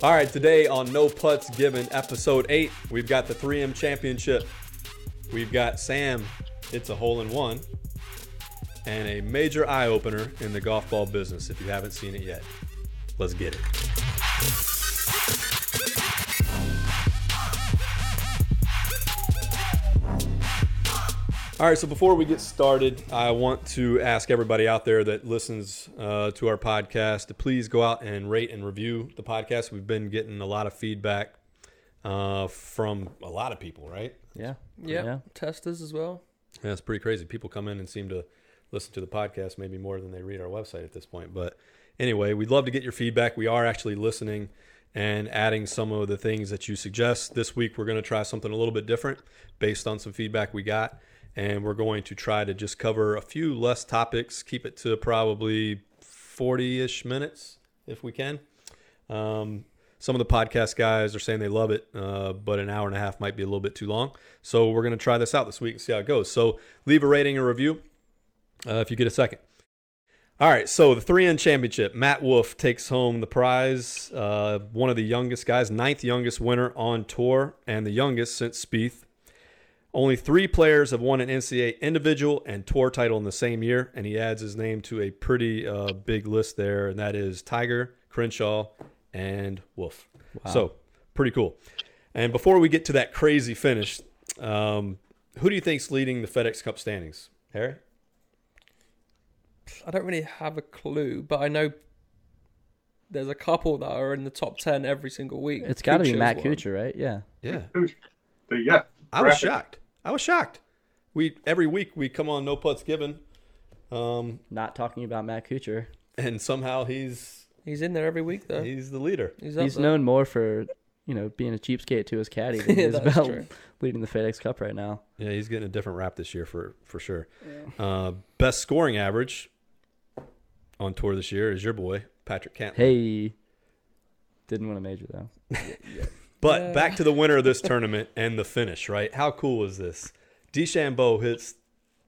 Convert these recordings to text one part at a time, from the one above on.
All right, today on No Putts Given, episode eight, we've got the 3M Championship. We've got Sam, it's a hole in one, and a major eye opener in the golf ball business if you haven't seen it yet. Let's get it. All right, so before we get started, I want to ask everybody out there that listens uh, to our podcast to please go out and rate and review the podcast. We've been getting a lot of feedback uh, from a lot of people, right? Yeah. Yeah. Yeah. Testers as well. Yeah, it's pretty crazy. People come in and seem to listen to the podcast maybe more than they read our website at this point. But anyway, we'd love to get your feedback. We are actually listening and adding some of the things that you suggest. This week, we're going to try something a little bit different based on some feedback we got. And we're going to try to just cover a few less topics, keep it to probably 40 ish minutes if we can. Um, some of the podcast guys are saying they love it, uh, but an hour and a half might be a little bit too long. So we're going to try this out this week and see how it goes. So leave a rating or review uh, if you get a second. All right, so the 3M Championship. Matt Wolff takes home the prize. Uh, one of the youngest guys, ninth youngest winner on tour, and the youngest since Spieth. Only three players have won an NCAA individual and tour title in the same year, and he adds his name to a pretty uh, big list there, and that is Tiger, Crenshaw, and Wolff. So pretty cool. And before we get to that crazy finish, um, who do you think's leading the FedEx Cup standings? Harry? I don't really have a clue, but I know there's a couple that are in the top 10 every single week. It's got to be Matt one. Kuchar, right? Yeah. Yeah. But yeah, I was shocked. I was shocked. We every week we come on no putts given, um, Not talking about Matt Kuchar. and somehow he's He's in there every week, though. he's the leader. He's, up He's there. known more for, you know, being a cheapskate to his caddy than he Yeah, is that's about true. leading the FedEx Cup right now. Yeah, he's getting a different rap this year for for sure. Uh, best scoring average on tour this year is your boy Patrick Cantlay. Hey. Didn't win a major though. But Yeah. back to the winner of this tournament and the finish, right? How cool was this? DeChambeau hits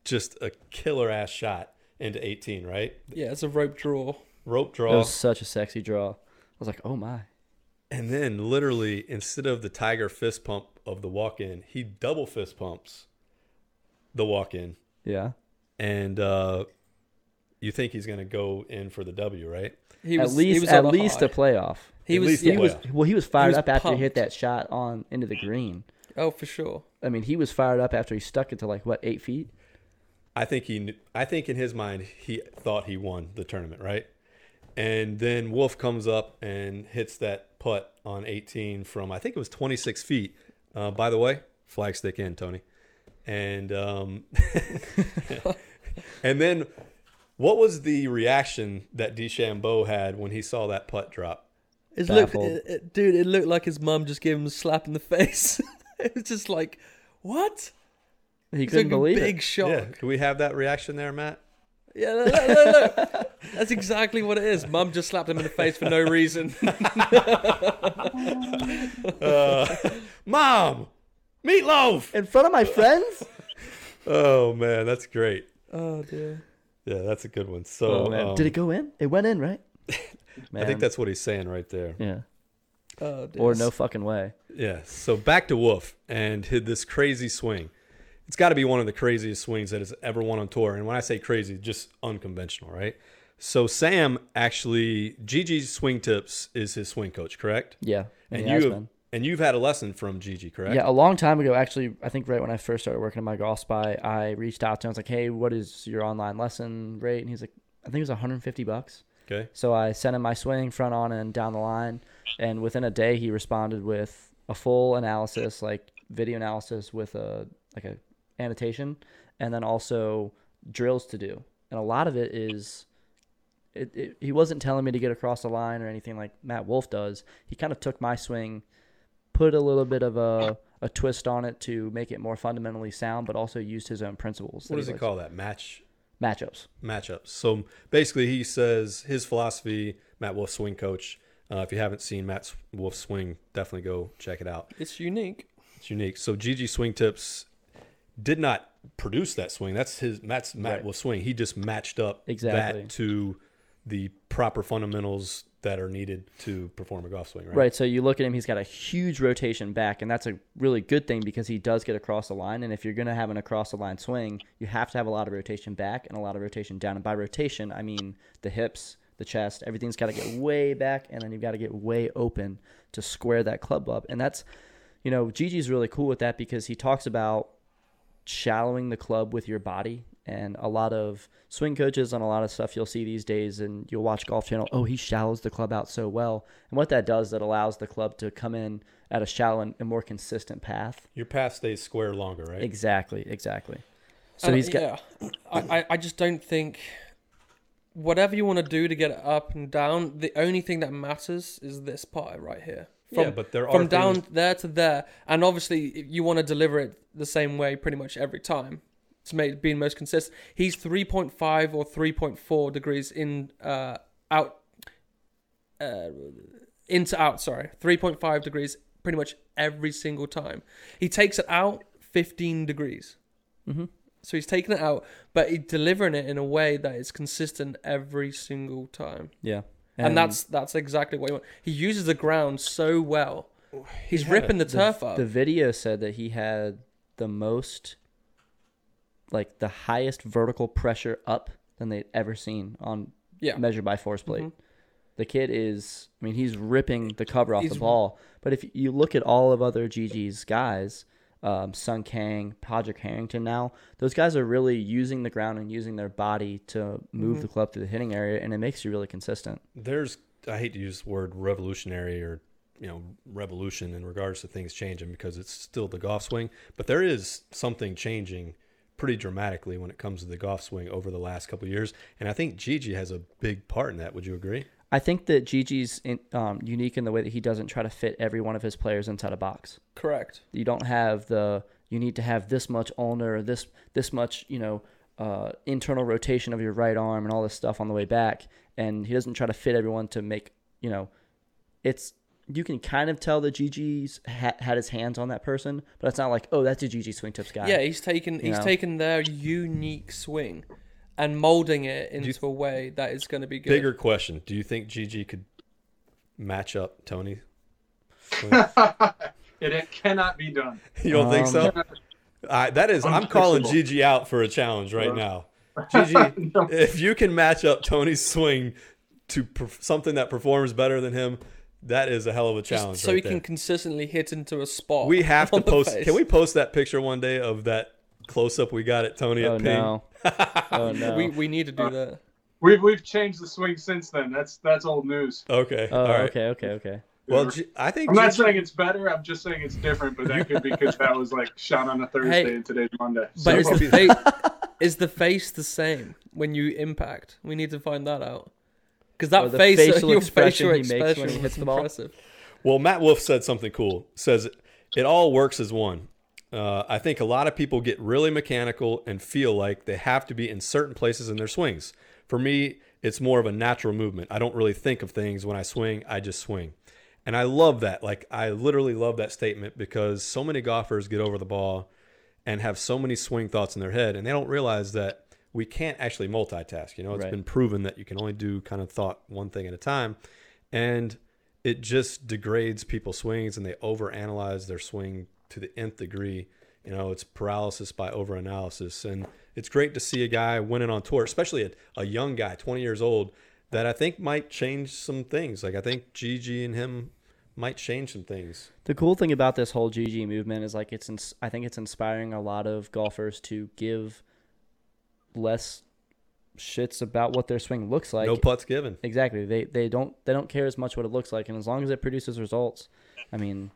just a killer ass shot into 18, right? Yeah, it's a rope draw. Rope draw. It was such a sexy draw. I was like, oh my. And then literally, instead of the Tiger fist pump of the walk in, he double fist pumps the walk in. Yeah. And uh, you think he's going to go in for the W, right? He at was, he least was at least a playoff. He at was, least a yeah, He was well. He was fired was up after he hit that shot on into the green. Oh, for sure. I mean, he was fired up after he stuck it to like what eight feet. I think he, kn- I think in his mind he thought he won the tournament, right? And then Wolff comes up and hits that putt on 18 from I think it was 26 feet. Uh, by the way, flag stick in, Tony. And um, and then what was the reaction that DeChambeau had when he saw that putt drop? It looked, it, it- dude, it looked like his mum just gave him a slap in the face. it was just like, what? He It's couldn't like a believe big it. shock. Yeah, Yeah, do we have that reaction there, Matt? look, look, look, look. That's exactly what it is. Mum just slapped him in the face for no reason. Uh, Mom, meatloaf. In front of my friends. Oh man, that's great. oh dear. Yeah, that's a good one. So, oh man, um, did it go in? It went in, right? I think that's what he's saying right there. yeah. Oh. Or no fucking way. Yeah. So back to Wolff and hit this crazy swing. It's got to be one of the craziest swings that has ever won on tour. And when I say crazy, just unconventional, right? So Sam actually, Gigi's swing tips is his swing coach, correct? Yeah. And he has you been. And you've had a lesson from Gigi, correct? Yeah, a long time ago, actually, I think right when I first started working at MyGolfSpy, I reached out to him. I was like, "Hey, what is your online lesson rate?" And he's like, "I think it was 150 bucks." Okay. So I sent him my swing front on and down the line, and within a day, he responded with a full analysis, like video analysis with a like a annotation, and then also drills to do. And a lot of it is, it, it he wasn't telling me to get across the line or anything like Matt Wolff does. He kind of took my swing, put a little bit of a a twist on it to make it more fundamentally sound, but also used his own principles. that What does he likes. call that? Match Matchups. matchups. So basically, he says his philosophy. Matt Wolff, swing coach. Uh, if you haven't seen Matt Wolff swing, definitely go check it out. It's unique. It's unique. So GG Swing Tips did not produce that swing. That's his Matt's Matt Right. Wolff swing. He just matched up Exactly. that to the proper fundamentals that are needed to perform a golf swing, right? Right. So you look at him, he's got a huge rotation back, and that's a really good thing because he does get across the line. And if you're going to have an across the line swing, you have to have a lot of rotation back and a lot of rotation down. And by rotation, I mean the hips, the chest, everything's got to get way back, and then you've got to get way open to square that club up. And that's, you know, Gigi's really cool with that because he talks about shallowing the club with your body and a lot of swing coaches and a lot of stuff you'll see these days and you'll watch golf channel oh he shallows the club out so well and what that does that allows the club to come in at a shallow and a more consistent path Your path stays square longer, right? exactly exactly so And, he's got yeah. I, I- I just don't think whatever you want to do to get it up and down, the only thing that matters is this part right here. From, yeah, but there are from down there to there, and obviously you want to deliver it the same way pretty much every time to make being most consistent. He's three point five or three point four degrees in uh out uh into out. Sorry, three point five degrees pretty much every single time. He takes it out fifteen degrees. hmm So he's taking it out, but he's delivering it in a way that is consistent every single time. yeah And, that's that's exactly what he wants. He uses the ground so well. He's had ripping the the, turf up. the video said that he had the most like the highest vertical pressure up than they'd ever seen on yeah. measured by force plate. Mhm. The kid is, I mean, he's ripping the cover off He's- the ball. But if you look at all of other GG's guys, um, Sung Kang, Patrick Harrington now, those guys are really using the ground and using their body to move Mhm. the club through the hitting area, and it makes you really consistent. there's I hate to use the word revolutionary or you know revolution in regards to things changing because it's still the golf swing, but there is something changing pretty dramatically when it comes to the golf swing over the last couple of years, and I think Gigi has a big part in that. Would you agree? I think that Gigi's in, um, unique in the way that he doesn't try to fit every one of his players inside a box. Correct. You don't have the you need to have this much ulnar, this this much you know uh, internal rotation of your right arm and all this stuff on the way back, and he doesn't try to fit everyone to make you know it's you can kind of tell that GG's ha- had his hands on that person, but it's not like oh that's a GG swing tips guy. Yeah, he's taken You he's know? taken their unique swing and molding it you- into a way that is going to be good. Bigger question: Do you think Gigi could match up Tony? it, it cannot be done. You don't think Um, so? I that is, I'm calling Unfixable. Gigi out for a challenge right now. Gigi, No. if you can match up Tony's swing to perf- something that performs better than him, that is a hell of a Just challenge. so right he there. can consistently hit into a spot. We have to on the post. face. Can we post that picture one day of that close up we got at Tony Oh at Ping? no. oh no. We we need to do Uh, that. We've we've changed the swing since then. That's that's old news. Okay. oh All right. okay okay okay. Well, G- I think I'm not Gigi- saying it's better. I'm just saying it's different. But that could be because that was like shot on a Thursday Hey, and today's Monday. But is the face is the face the same when you impact? We need to find that out. Because that face, facial your expression facial he makes when he hits the ball. impressive. Well, Matt Wolff said something cool. Says it all works as one. Uh, I think a lot of people get really mechanical and feel like they have to be in certain places in their swings. For me, it's more of a natural movement. I don't really think of things when I swing. I just swing. And I love that. Like I literally love that statement because so many golfers get over the ball and have so many swing thoughts in their head and they don't realize that we can't actually multitask. You know, it's Right. been proven that you can only do kind of thought one thing at a time. And it just degrades people's swings and they overanalyze their swing to the nth degree. You know, it's paralysis by overanalysis. And it's great to see a guy winning on tour, especially a, a young guy, 20 years old, that I think might change some things. Like I think Gigi and him might change some things. The cool thing about this whole GG movement is like it's ins- I think it's inspiring a lot of golfers to give less shits about what their swing looks like. no putts given. Exactly. They they don't they don't care as much what it looks like, and as long as it produces results, I mean,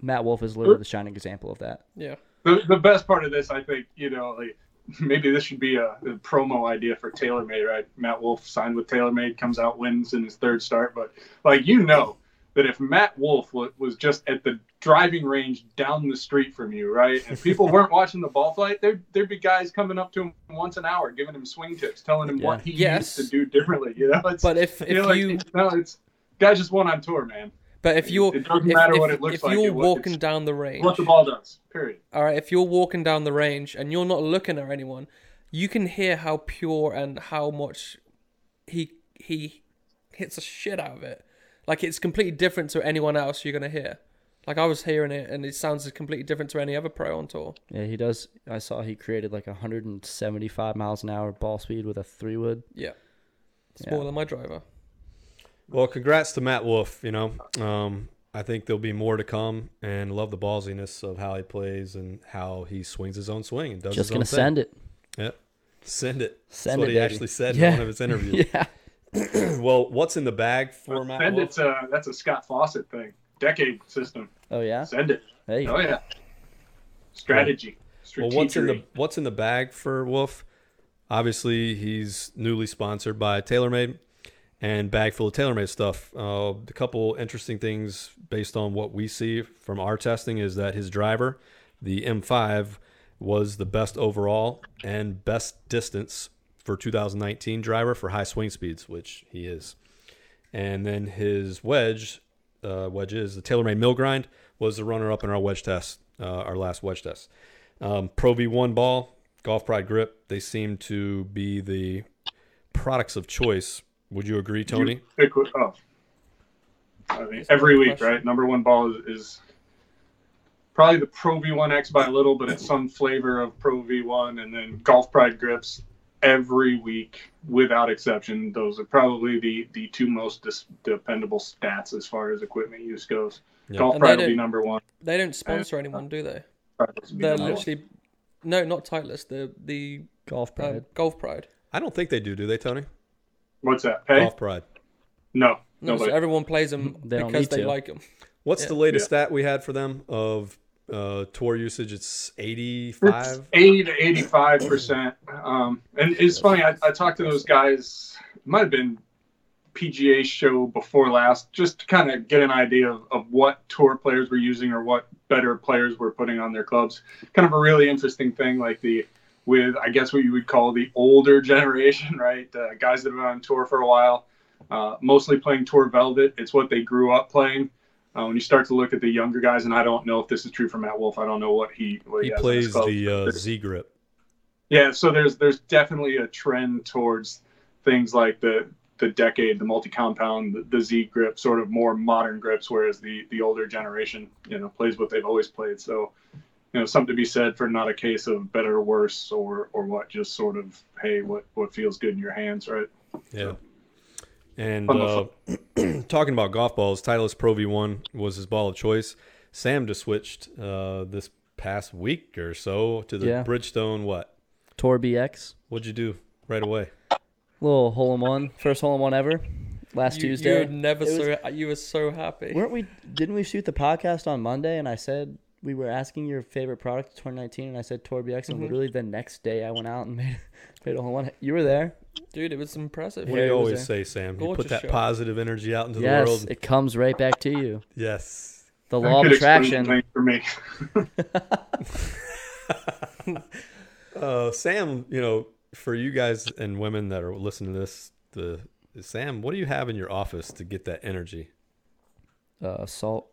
Matt Wolff is literally the shining example of that. Yeah. the, the best part of this, I think, you know, like maybe this should be a, a promo idea for TaylorMade, right? Matt Wolff signed with TaylorMade, comes out, wins in his third start, but like you know that if Matt Wolff was just at the driving range down the street from you, right, and people weren't watching the ball flight, there'd there'd be guys coming up to him once an hour, giving him swing tips, telling him what he Yes. needs to do differently. You know, it's But if if you know, like, you no, it's guy just won on tour, man. but if you're it doesn't if, matter if, what it looks if like. you're it- walking it's down the range, what the ball does. Period. all right, if you're walking down the range and you're not looking at anyone, you can hear how pure and how much he he hits the shit out of it. Like it's completely different to anyone else you're gonna hear. Like I was hearing it, and it sounds completely different to any other pro on tour. Yeah, he does. I saw he created like 175 miles an hour ball speed with a three wood. Yeah, it's Yeah. more than my driver. Well, congrats to Matt Wolff. You know, um, I think there'll be more to come, and love the ballsiness of how he plays and how he swings his own swing and does Just his gonna thing. send it. Yeah, send it. Send That's what he baby. actually said Yeah. in one of his interviews. Yeah. well, what's in the bag for Matt Send Wolff? it's a that's a Scott Fawcett thing. Decade system. Oh yeah. Send it. Hey. Oh yeah. Strategy. Well, what's in the what's in the bag for Wolff? Obviously, he's newly sponsored by TaylorMade and bag full of TaylorMade stuff. Uh, a couple interesting things based on what we see from our testing is that his driver, the M5, was the best overall and best distance for 2019 driver for high swing speeds, which he is. And then his wedge, uh, wedge is the TaylorMade Mill Grind, was the runner up in our wedge test, uh, our last wedge test. Um, Pro V1 ball, Golf Pride grip, they seem to be the products of choice. Would you agree, Tony? Pick oh. I mean, every week, question. right? Number one ball is, is probably the Pro V1X by a little, but it's some flavor of Pro V1, and then Golf Pride grips every week without exception. Those are probably the the two most dis- dependable stats as far as equipment use goes. Yeah. Golf And Pride will be number one. They don't sponsor anyone, do they? Titleist will be They're number one. literally no, not Titleist. The the Golf uh, pride. Golf Pride. I don't think they do, do they, Tony? What's that? Pay? Golf Pride. No, No, so nobody. everyone plays them They because they to. like them. What's Yeah. the latest stat we had for them of uh, tour usage? It's It's 85. 80 to 85 percent. Um, and it's funny. I, I talked to those guys. Might have been PGA show before last, just to kind of get an idea of, of what tour players were using or what better players were putting on their clubs. Kind of a really interesting thing, like the with I guess what you would call the older generation, right? Uh, guys that have been on tour for a while, uh, mostly playing tour velvet. It's what they grew up playing. Uh, when you start to look at the younger guys, and I don't know if this is true for Matt Wolff. I don't know what he what he, He has in his plays the uh, Z grip. Yeah, so there's there's definitely a trend towards things like the the decade, the multi compound, the, the Z grip, sort of more modern grips, whereas the the older generation, you know, plays what they've always played. So, you know, something to be said for not a case of better or worse or or what, just sort of hey, what what feels good in your hands, right? Yeah. And uh, talking about golf balls, Titleist Pro V1 was his ball of choice. Sam just switched uh, this past week or so to the Yeah. Bridgestone. What? Tour BX. What'd you do right away? Little hole in one, first First hole in one ever. Last You, Tuesday. you were never It was- so you were so happy. Weren't we? Didn't we shoot the podcast on Monday? And I said we were asking your favorite product of 2019, and I said Tour BX. And Mhm. literally the next day, I went out and made made a hole in one. You were there. Dude, it was impressive. What do you it was always say, Sam? You put that show. positive energy out into the world. yes, world. it comes right back to you. Yes. The That law of attraction. things for me. Uh, Sam, you know, for you guys and women that are listening to this, the Sam, what do you have in your office to get that energy? Uh, salt,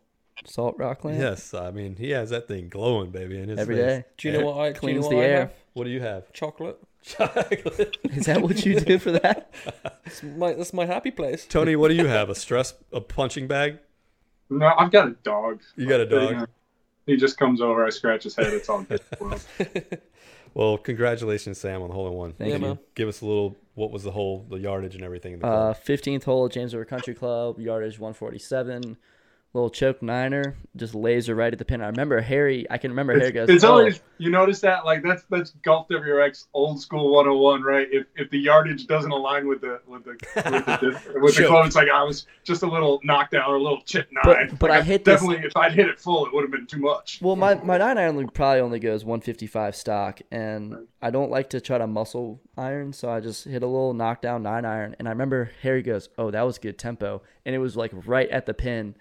salt rock lamp. Yes, I mean he has that thing glowing, baby, in his every face. day. Do you know what I do you Cleans know the I air. have? What do you have? Chocolate. Chocolate. Is that what you do for that? That's my that's my happy place. Tony, what do you have? A stress, a punching bag? No, I've got a dog. You got a dog. He just comes over, I scratch his head, it's all good. Well, Well, congratulations, Sam, on the hole in one. Thank Yeah, Can man. Give us a little. What was the hole, the yardage, and everything in the Uh, 15th hole, at James River Country Club, yardage 147. Little choke niner, just laser right at the pin. I remember Harry. I can remember Harry goes. It's, it's "Oh." always you notice that like that's that's golf WRX old school 101, right? If if the yardage doesn't align with the with the with the, with the Sure. club, it's like I was just a little knockdown or a little chip nine. But- but Like, I hit this- definitely if I'd hit it full, it would have been too much. Well, my my nine iron probably only goes 155 stock, and I don't like to try to muscle iron, so I just hit a little knockdown nine iron. And I remember Harry goes, "Oh, that was good tempo," and it was like right at the pin,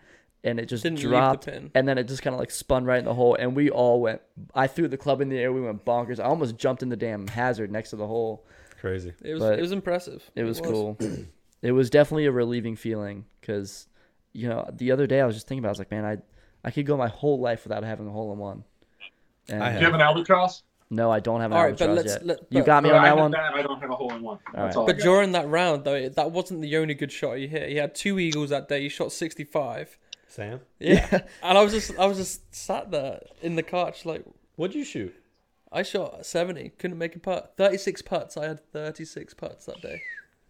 and it just Didn't leave the dropped, pin. and then it just kind of like spun right in the hole, and we all went. I threw the club in the air, we went bonkers. I almost jumped in the damn hazard next to the hole. Crazy. It was But it was impressive. It was cool. it was definitely a relieving feeling because, you know, the other day I was just thinking about. it, I was like, man, I I could go my whole life without having a hole in one. And I Do you have an albatross? No, I don't have an All right, but albatross let's yet. let, you got me on I that have one. That, I don't have a hole in one. That's right. all. I But during that round, though, that wasn't the only good shot he hit. He had two eagles that day. He shot 65. Sam, Yeah, and I was just, I was just sat there in the car, just like what'd you shoot? I shot 70, couldn't make a putt. 36 putts. I had 36 putts that day.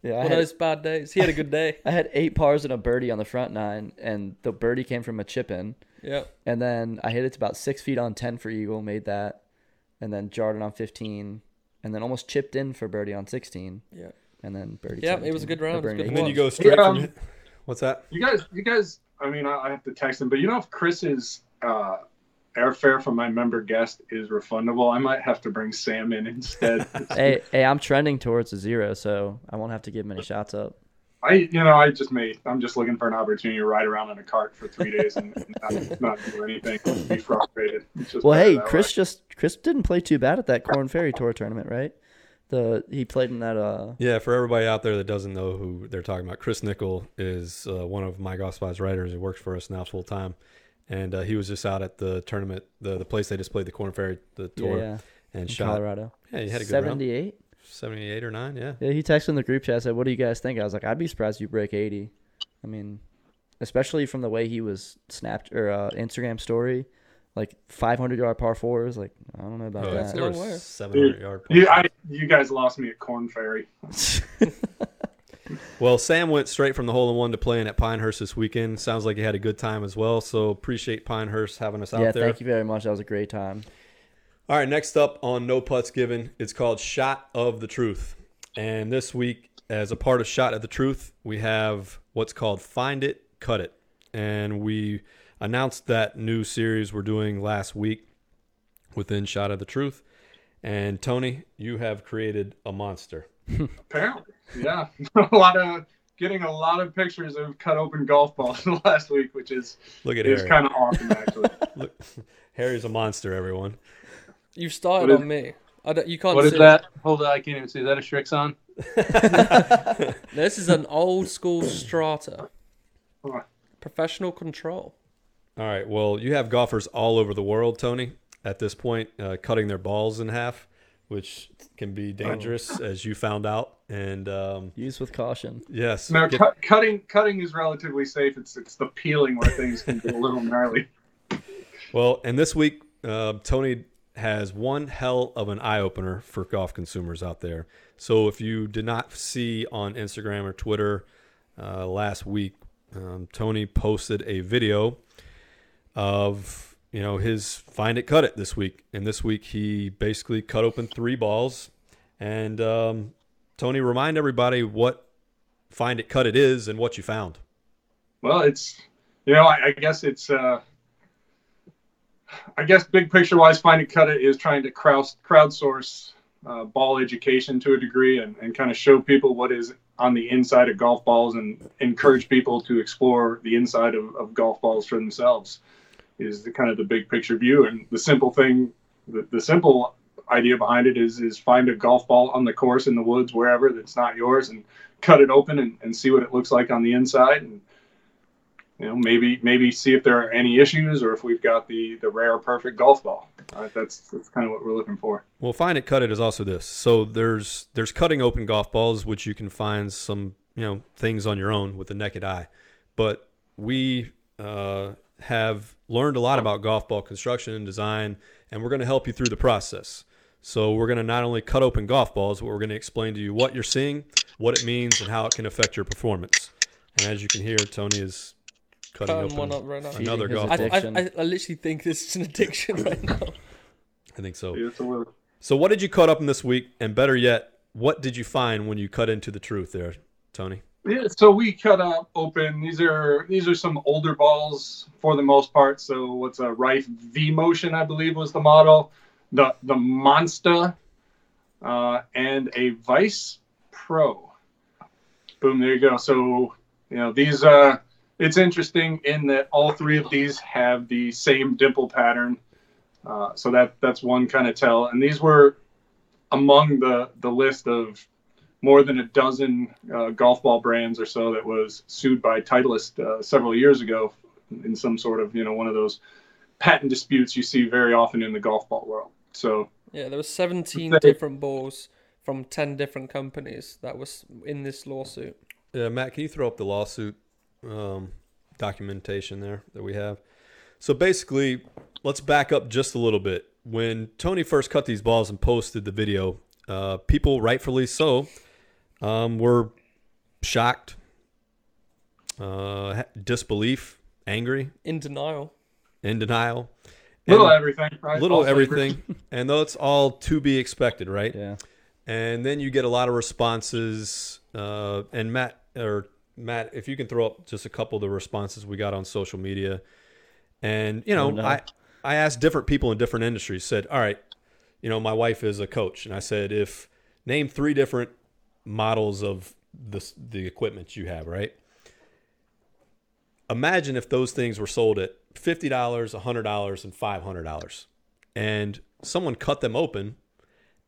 Yeah, I One of those bad days. He had a good day. I had eight pars and a birdie on the front nine, and the birdie came from a chip in. Yeah. And then I hit it to about six feet on 10 for Eagle, made that. And then jarred it on 15. And then almost chipped in for birdie on 16. Yeah. And then birdie. Yeah, it was a good round. It was birdie good And then you go straight Yeah, from um, it. What's that? You guys, you guys. I mean, I, I have to text him, but you know, if Chris's uh, airfare for my member guest is refundable, I might have to bring Sam in instead. Hey, hey, I'm trending towards a zero, so I won't have to give many shots up. I, you know, I just made. I'm just looking for an opportunity to ride around in a cart for three days and not, not do anything, be frustrated. Well, hey, Chris way. just Chris didn't play too bad at that Corn Ferry Tour tournament, right? The he played in that uh Yeah, for everybody out there that doesn't know who they're talking about, Chris Nickel is uh, one of MyGolfSpy's writers. He works for us now full time, and uh, he was just out at the tournament, the the place they just played the Corn Ferry, the tour, yeah, and in shot. Colorado. Yeah, he had a good round, 78. seventy-eight or nine. Yeah, Yeah, he texted in the group chat said, "What do you guys think?" I was like, "I'd be surprised if you break 80." I mean, especially from the way he was snapped or uh, Instagram story, like 500 yard par fours. Like I don't know about oh, that. there a long way. was seven hundred yard. You, I, you guys lost me at Corn Ferry. Well, Sam went straight from the hole in one to playing at Pinehurst this weekend. Sounds like he had a good time as well. So appreciate Pinehurst having us out yeah, there. thank you very much. That was a great time. All right, next up on No Putts Given, it's called Shot of the Truth. And this week, as a part of Shot of the Truth, we have what's called Find It, Cut It. And we announced that new series we're doing last week within Shot of the Truth. And Tony, you have created a monster. Apparently, yeah, a lot of getting a lot of pictures of cut open golf balls last week, which is Look at is Harry. kind of awesome actually. Look, Harry's a monster, everyone. You started What is- on me. I don't, you can't What is see. that? Hold on, I can't even see. Is that a Srixon? This is an old school strata. Huh. Professional control. All right. Well, you have golfers all over the world, Tony, at this point, uh, cutting their balls in half, which can be dangerous, as you found out. And um, Use with caution. yes, No, get- cut, cutting cutting is relatively safe. It's it's the peeling where things can get a little gnarly. well, and this week, uh, Tony has one hell of an eye opener for golf consumers out there. So if you did not see on Instagram or Twitter uh, last week, um, Tony posted a video of you know his find it cut it this week. And this week he basically cut open three balls. And um, tony remind everybody what find it cut it is and what you found. Well, it's you know I, I guess it's uh, I guess big picture wise, find it cut it is trying to crowd crowdsource uh, ball education to a degree and, and kind of show people what is on the inside of golf balls and encourage people to explore the inside of, of golf balls for themselves is the kind of the big picture view. And the simple thing the, the simple idea behind it is is find a golf ball on the course in the woods wherever that's not yours and cut it open and, and see what it looks like on the inside. And you know maybe maybe see if there are any issues or if we've got the the rare perfect golf ball. Uh, that's that's kind of what we're looking for. Well find it cut it is also this. So there's there's cutting open golf balls which you can find some you know things on your own with the naked eye. But we uh, have learned a lot about golf ball construction and design and we're going to help you through the process so we're going to not only cut open golf balls but we're going to explain to you what you're seeing what it means and how it can affect your performance and as you can hear tony is cutting Cutting open up right another golf ball I. I, I literally think this is an addiction right now. i think so it's a little So what did you cut up in this week? And better yet, what did you find when you cut into the truth there, Tony? Yeah, so we cut up open. These are these are some older balls for the most part. So what's a Rife V Motion, I believe, was the model. The the Monster, uh, and a Vice Pro. Boom, there you go. So you know these. Uh, it's interesting in that all three of these have the same dimple pattern. Uh, so that that's one kind of tell. And these were among the the list of more than a dozen uh, golf ball brands or so that was sued by Titleist uh, several years ago in some sort of you know one of those patent disputes you see very often in the golf ball world. So Yeah, there were 17 Say- different balls from 10 different companies that was in this lawsuit. Yeah, Matt, can you throw up the lawsuit um, documentation there that we have? So basically, let's back up just a little bit. When Tony first cut these balls and posted the video, uh, people, rightfully so, um, were shocked, uh, disbelief, angry, In denial. in denial, Little and everything, right? little All flavors. everything, and that's all to be expected, right? Yeah. and then you get a lot of responses. Uh, and Matt or Matt, if you can throw up just a couple of the responses we got on social media, and you know, Oh, no. I I asked different people in different industries. Said, all right, you know, my wife is a coach, and I said, if name three different models of the the equipment you have, right? Imagine if those things were sold at fifty dollars, hundred dollars, and five hundred dollars, and someone cut them open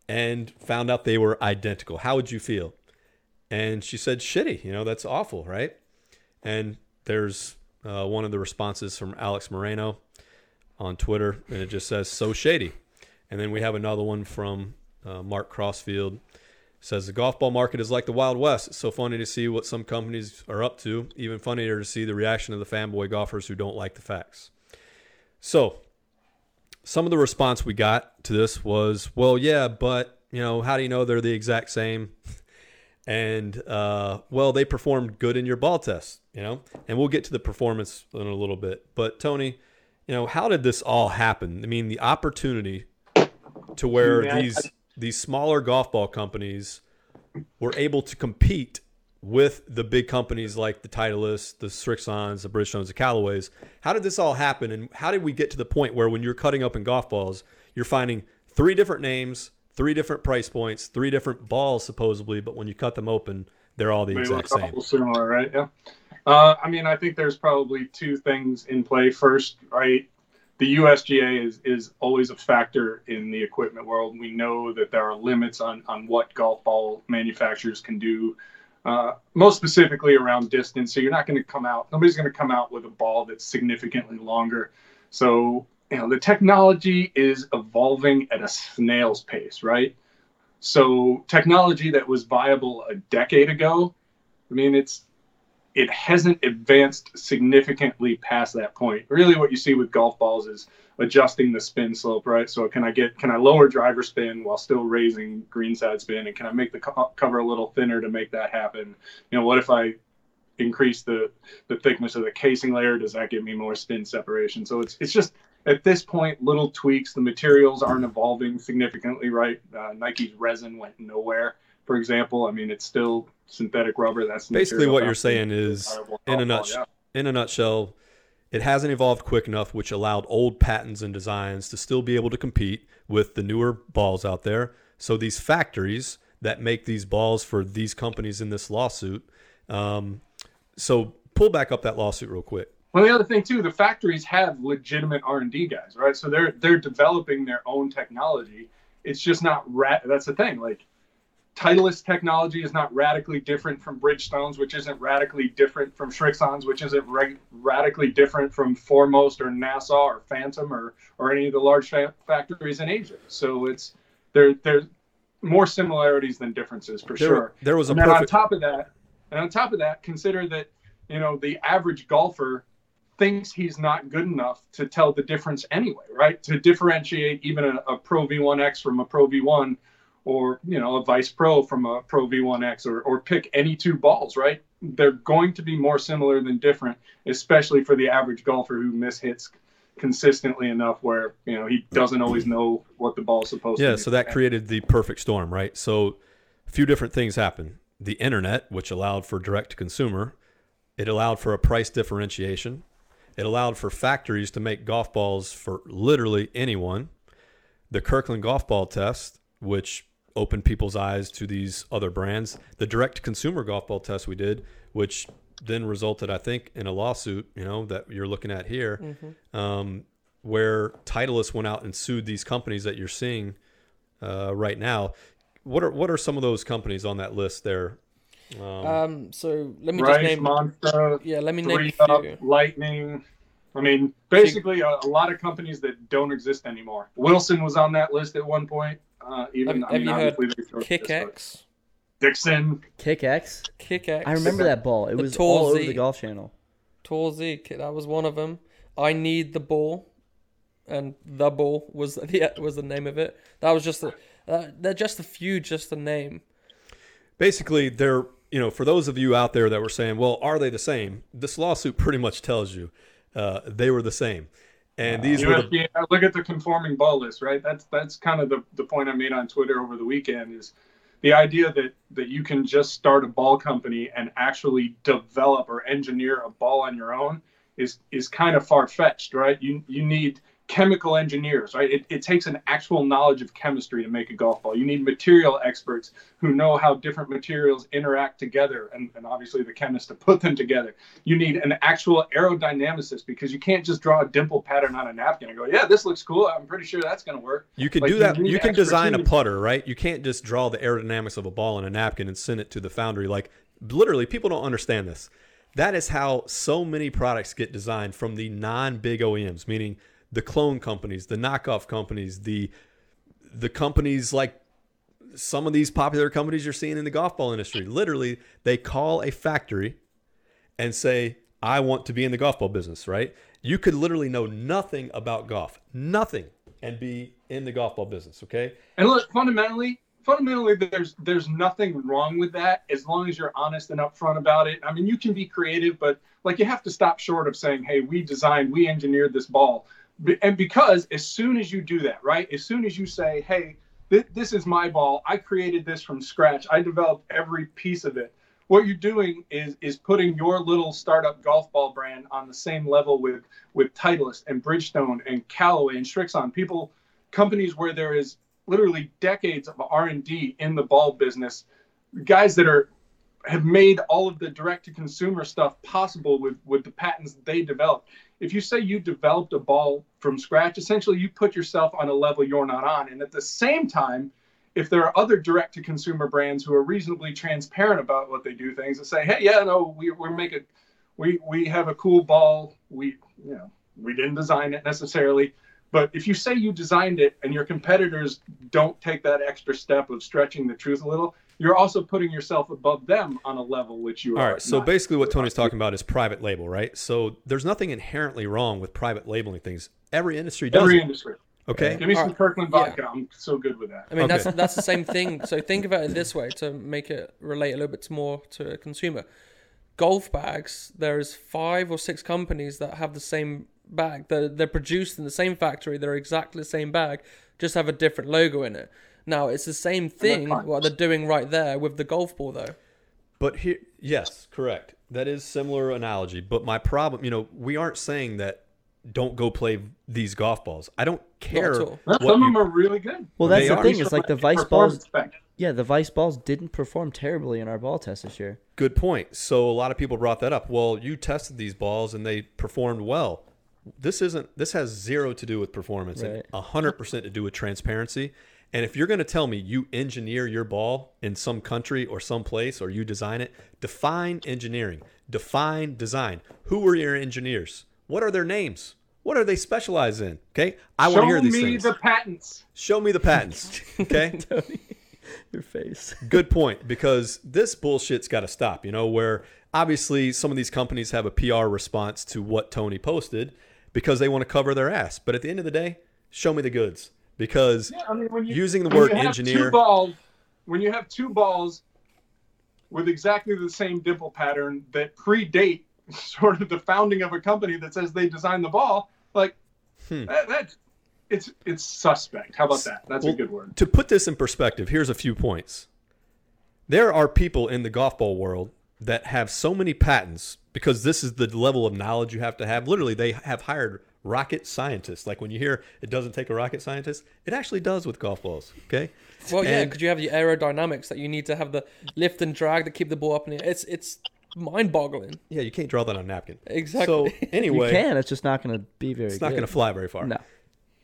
and found out they were identical. How would you feel? And she said, shitty. You know, that's awful, right? And there's uh, one of the responses from Alex Moreno on Twitter, and it just says, so shady. And then we have another one from uh, Mark Crossfield. Says the golf ball market is like the Wild West. It's so funny to see what some companies are up to. Even funnier to see the reaction of the fanboy golfers who don't like the facts. So, some of the response we got to this was, well, yeah, but you know, how do you know they're the exact same? And uh, well, they performed good in your ball test, you know. And we'll get to the performance in a little bit. But Tony, you know, how did this all happen? I mean, the opportunity to where Yeah, I- these smaller golf ball companies were able to compete with the big companies like the Titleist, the Srixons, the Bridgestones, the Callaways. How did this all happen, and how did we get to the point where when you're cutting up in golf balls, you're finding three different names, three different price points, three different balls supposedly, but when you cut them open, they're all the They exact same. similar, right? Yeah. Uh, I mean, I think there's probably two things in play. First, right, the USGA is is always a factor in the equipment world. We know that there are limits on on what golf ball manufacturers can do. Uh, most specifically around distance. So you're not going to come out. Nobody's going to come out with a ball that's significantly longer. So you know the technology is evolving at a snail's pace, right? So technology that was viable a decade ago, I mean, it's it hasn't advanced significantly past that point. Really, what you see with golf balls is adjusting the spin slope, right? So can I get can I lower driver spin while still raising greenside spin, and can I make the co- cover a little thinner to make that happen? You know, what if I increase the the thickness of the casing layer? Does that give me more spin separation? So it's it's just at this point little tweaks. The materials aren't evolving significantly, right? Uh, Nike's resin went nowhere. For example, I mean, it's still synthetic rubber. That's Basically, what you're saying is, in a nutshell, in a nutshell, it hasn't evolved quick enough, which allowed old patents and designs to still be able to compete with the newer balls out there. So these factories that make these balls for these companies in this lawsuit. Um, so pull back up that lawsuit real quick. Well, the other thing too, the factories have legitimate R and D guys, right? So they're they're developing their own technology. It's just not rat. That's the thing. Like, Titleist technology is not radically different from Bridgestones, which isn't radically different from Srixons, which isn't reg- radically different from Foremost or Nassau or Phantom or or any of the large fa- factories in Asia. So it's there there's more similarities than differences for There, sure. there was a And then on top of that, and on top of that, consider that you know the average golfer thinks he's not good enough to tell the difference anyway, right? To differentiate even a, a Pro V1X from a Pro V1, or you know a Vice Pro from a Pro V1X, or or pick any two balls, right? They're going to be more similar than different, especially for the average golfer who mishits consistently enough where you know he doesn't always know what the ball's supposed to Yeah, so that created the perfect storm, right? So a few different things happened. The internet, which allowed for direct to consumer, it allowed for a price differentiation. It allowed for factories to make golf balls for literally anyone. The Kirkland golf ball test, which opened people's eyes to these other brands. The direct consumer golf ball test we did, which then resulted, I think, in a lawsuit, you know, that you're looking at here, um, where Titleist went out and sued these companies that you're seeing uh, right now. What are what are some of those companies on that list there? Um, Um, so let me just Rice, name. Monster, Yeah, let me name Three a Up. Lightning, I mean, basically, a, a lot of companies that don't exist anymore. Wilson was on that list at one point. Uh, even Have- I have mean, you heard obviously they Kick X. Dixon. Kick X. Kick X. I remember that ball. It The was Tall all over the Golf Channel. Tor Z, that was one of them. I need the ball, and the ball was the was the name of it. That was just a, uh, they're just a few, just a name. Basically, they're you know for those of you out there that were saying, well, are they the same? This lawsuit pretty much tells you uh, they were the same, and these were the uh, look at the conforming ball list, right? That's that's kind of the, the point I made on Twitter over the weekend is the idea that that you can just start a ball company and actually develop or engineer a ball on your own is is kind of far fetched, right? You you need chemical engineers, right? It, it takes an actual knowledge of chemistry to make a golf ball. You need material experts who know how different materials interact together and, and obviously the chemist to put them together. You need an actual aerodynamicist because you can't just draw a dimple pattern on a napkin and go, yeah, this looks cool. I'm pretty sure that's going to work. You can Like, do that. need You can design a putter, right? You can't just draw the aerodynamics of a ball on a napkin and send it to the foundry. Like literally, people don't understand this. That is how so many products get designed from the non-big OEMs, meaning the clone companies, the knockoff companies, the the companies like some of these popular companies you're seeing in the golf ball industry. Literally, they call a factory and say, I want to be in the golf ball business, right? You could literally know nothing about golf, nothing, and be in the golf ball business, okay? And look, fundamentally, fundamentally, there's there's nothing wrong with that as long as you're honest and upfront about it. I mean, you can be creative, but like you have to stop short of saying, "Hey, we designed, we engineered this ball," and because as soon as you do that, right? As soon as you say, "Hey, th- this is my ball. I created this from scratch. I developed every piece of it." What you're doing is is putting your little startup golf ball brand on the same level with with Titleist and Bridgestone and Callaway and Srixon. People, companies where there is literally decades of R&D in the ball business, guys that are have made all of the direct to consumer stuff possible with with the patents they developed. If you say you developed a ball from scratch, essentially you put yourself on a level you're not on. And at the same time, if there are other direct to consumer brands who are reasonably transparent about what they do things and say, hey, yeah, no, we, we're making, we, we have a cool ball. We, you know, we didn't design it necessarily. But if you say you designed it and your competitors don't take that extra step of stretching the truth a little, you're also putting yourself above them on a level which you All are. right. So not. basically, what Tony's talking about is private label, right? So there's nothing inherently wrong with private labeling things. Every industry does every it. industry. Okay. Give me some Alright. Kirkland Yeah. vodka. I'm so good with that. I mean, that's that's the same thing. So think about it this way to make it relate a little bit more to a consumer. Golf bags. There's five or six companies that have the same bag. They're they're produced in the same factory. They're exactly the same bag, just have a different logo in it. Now it's the same thing fine. what they're doing right there with the golf ball, though. But here, yes, correct. That is similar analogy. But my problem, you know, we aren't saying that don't go play these golf balls. I don't care. all. Well, what some of them are really good. Well, They that's the are. thing. It's like the vice balls. Yeah, the vice balls didn't perform terribly in our ball test this year. Good point. So a lot of people brought that up. Well, you tested these balls and they performed well. This isn't. This has zero to do with performance Right. a hundred percent to do with transparency. And if you're going to tell me you engineer your ball in some country or some place or you design it, define engineering, define design. Who are your engineers? What are their names? What are they specialized in? Okay, I want to hear these. things. Show me the patents. Show me the patents. Okay. Tony, Your face. good point because this bullshit's got to stop you know where obviously some of these companies have a pr response to what tony posted because they want to cover their ass but at the end of the day show me the goods because Yeah, I mean, you, using the word engineer balls, when you have two balls with exactly the same dimple pattern that predate sort of the founding of a company that says they designed the ball, like Hmm. that, that it's it's suspect. How about that? That's Well, a good word. to put this in perspective here's a few points there are people in the golf ball world that have so many patents because this is the level of knowledge you have to have literally they have hired rocket scientists like when you hear it doesn't take a rocket scientist it actually does with golf balls okay Well, yeah, because you have the aerodynamics that you need to have the lift and drag to keep the ball up in the It's it's mind-boggling. yeah you can't draw that on a napkin Exactly. so anyway, You can. It's just not going to be very. It's not going to fly very far. No.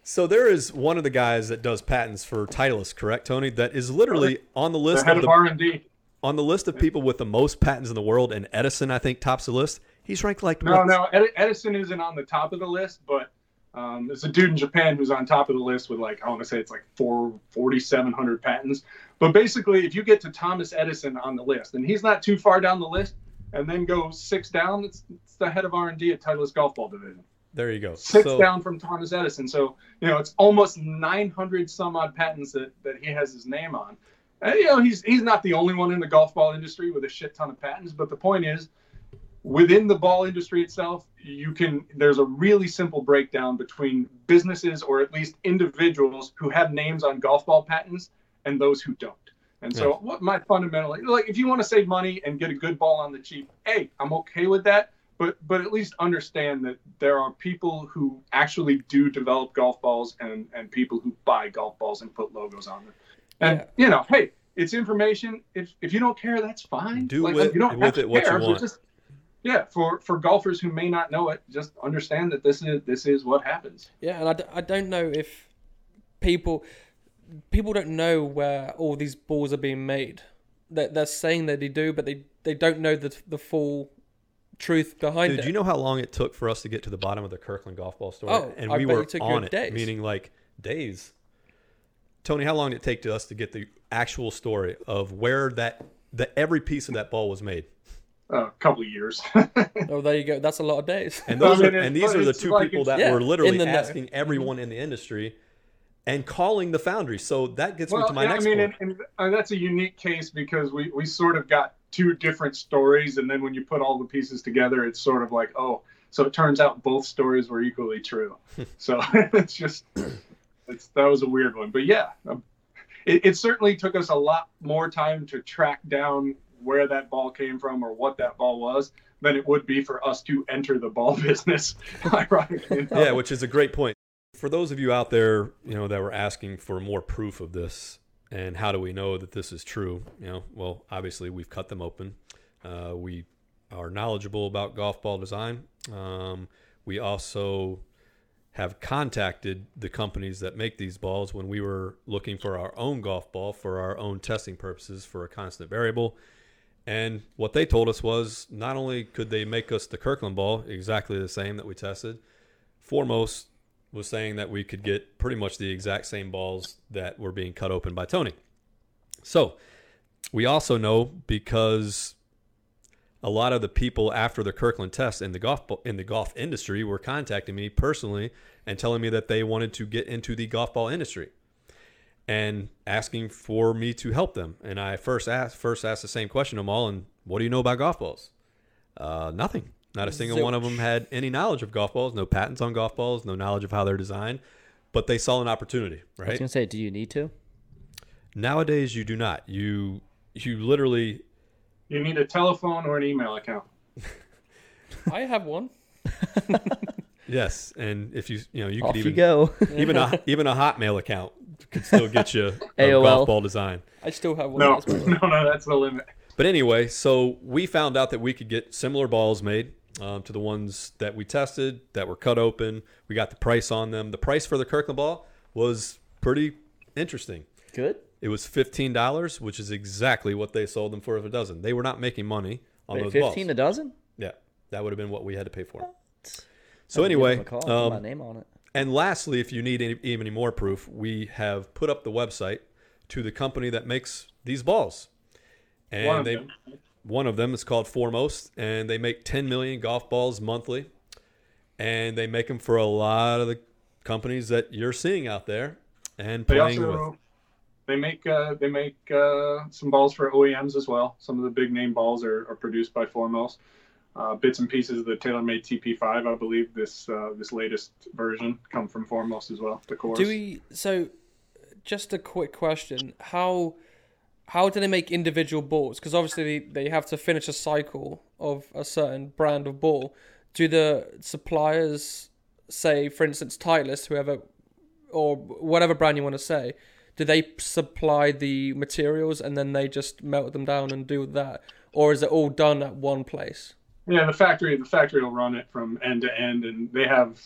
So there is one of the guys that does patents for Titleist, correct, Tony? That is literally on the The list head of of the R and D. on the list of people with the most patents in the world, and Edison, I think, tops the list. He's ranked like No, what- no, Ed- Edison isn't on the top of the list, but um, there's a dude in Japan who's on top of the list with like I want to say it's like four forty seven hundred patents. But basically, if you get to Thomas Edison on the list, and he's not too far down the list, and then go six down, it's, it's the head of R and D at Titleist Golf Ball Division. There you go. Six So- down from Thomas Edison. So you know it's almost nine hundred some odd patents that, that he has his name on. And, you know he's he's not the only one in the golf ball industry with a shit ton of patents. But the point is, within the ball industry itself, you can there's a really simple breakdown between businesses or at least individuals who have names on golf ball patents and those who don't. And so what my fundamentally like if you want to save money and get a good ball on the cheap, hey, I'm okay with that. But but at least understand that there are people who actually do develop golf balls and and people who buy golf balls and put logos on them. And Yeah. you know, hey, it's information. If if you don't care, that's fine. Do Like, with- you don't with it what you care, but want. Just, yeah, for for golfers who may not know it, just understand that this is this is what happens. Yeah, and I, d- I don't know if people people don't know where all these balls are being made. They're, they're saying that they do, but they, they don't know the the full truth behind Dude, it. Do you know how long it took for us to get to the bottom of the Kirkland golf ball story? Oh, and we bet were it took on it, days. meaning like days. Tony, how long did it take to us to get the actual story of where that the every piece of that ball was made? A couple of years. oh, there you go. That's a lot of days. And I those mean, are, and these are the two like people that Yeah, were literally the know. asking everyone in the industry and calling the foundry. So that gets me to my yeah, next I mean, point. and, and, uh, that's a unique case because we, we sort of got two different stories, and then when you put all the pieces together, it's sort of like, oh, so it turns out both stories were equally true. so it's just, it's that was a weird one, but yeah, um, it, it certainly took us a lot more time to track down where that ball came from or what that ball was than it would be for us to enter the ball business. Yeah, which is a great point. For those of you out there, you know, that were asking for more proof of this and how do we know that this is true? You know, well, obviously we've cut them open. Uh, we are knowledgeable about golf ball design. Um, we also have contacted the companies that make these balls when we were looking for our own golf ball for our own testing purposes for a constant variable. And what they told us was not only could they make us the Kirkland ball exactly the same that we tested, foremost was saying that we could get pretty much the exact same balls that were being cut open by Tony. So we also know because a lot of the people after the Kirkland test in the golf in the golf industry were contacting me personally and telling me that they wanted to get into the golf ball industry and asking for me to help them. And I first asked first asked the same question to them all and what do you know about golf balls? Uh, nothing. Not a single one of them had any knowledge of golf balls, no patents on golf balls, no knowledge of how they're designed, but they saw an opportunity, right? I was right? gonna say, do you need to? Nowadays you do not. You you literally you need a telephone or an email account. I have one. yes, and if you you know you Off could you even go. even a even a Hotmail account could still get you a AOL. golf ball design. I still have one. No, no, no, that's the limit. But anyway, so we found out that we could get similar balls made um, to the ones that we tested that were cut open. We got the price on them. The price for the Kirkland ball was pretty interesting. Good. It was fifteen dollars, which is exactly what they sold them for if a dozen. They were not making money on Wait, those fifteen balls. a dozen. yeah, that would have been what we had to pay for. I'd So anyway, call, um, my name on it. And lastly, if you need any, even any more proof, we have put up the website to the company that makes these balls, and One of they them. one of them is called Foremost, and they make 10 million golf balls monthly, and they make them for a lot of the companies that you're seeing out there and They playing also with. they make uh, they make uh, some balls for OEMs as well. Some of the big name balls are, are produced by Foremost. Uh, bits and pieces of the TaylorMade TP5, I believe this uh, this latest version come from Foremost as well. The cores. Do we? So, just a quick question: How how do they make individual balls? Because obviously they, they have to finish a cycle of a certain brand of ball. Do the suppliers say, for instance, Titleist, whoever, or whatever brand you want to say, do they supply the materials and then they just melt them down and do that, or is it all done at one place? Yeah, the factory the factory will run it from end to end, and they have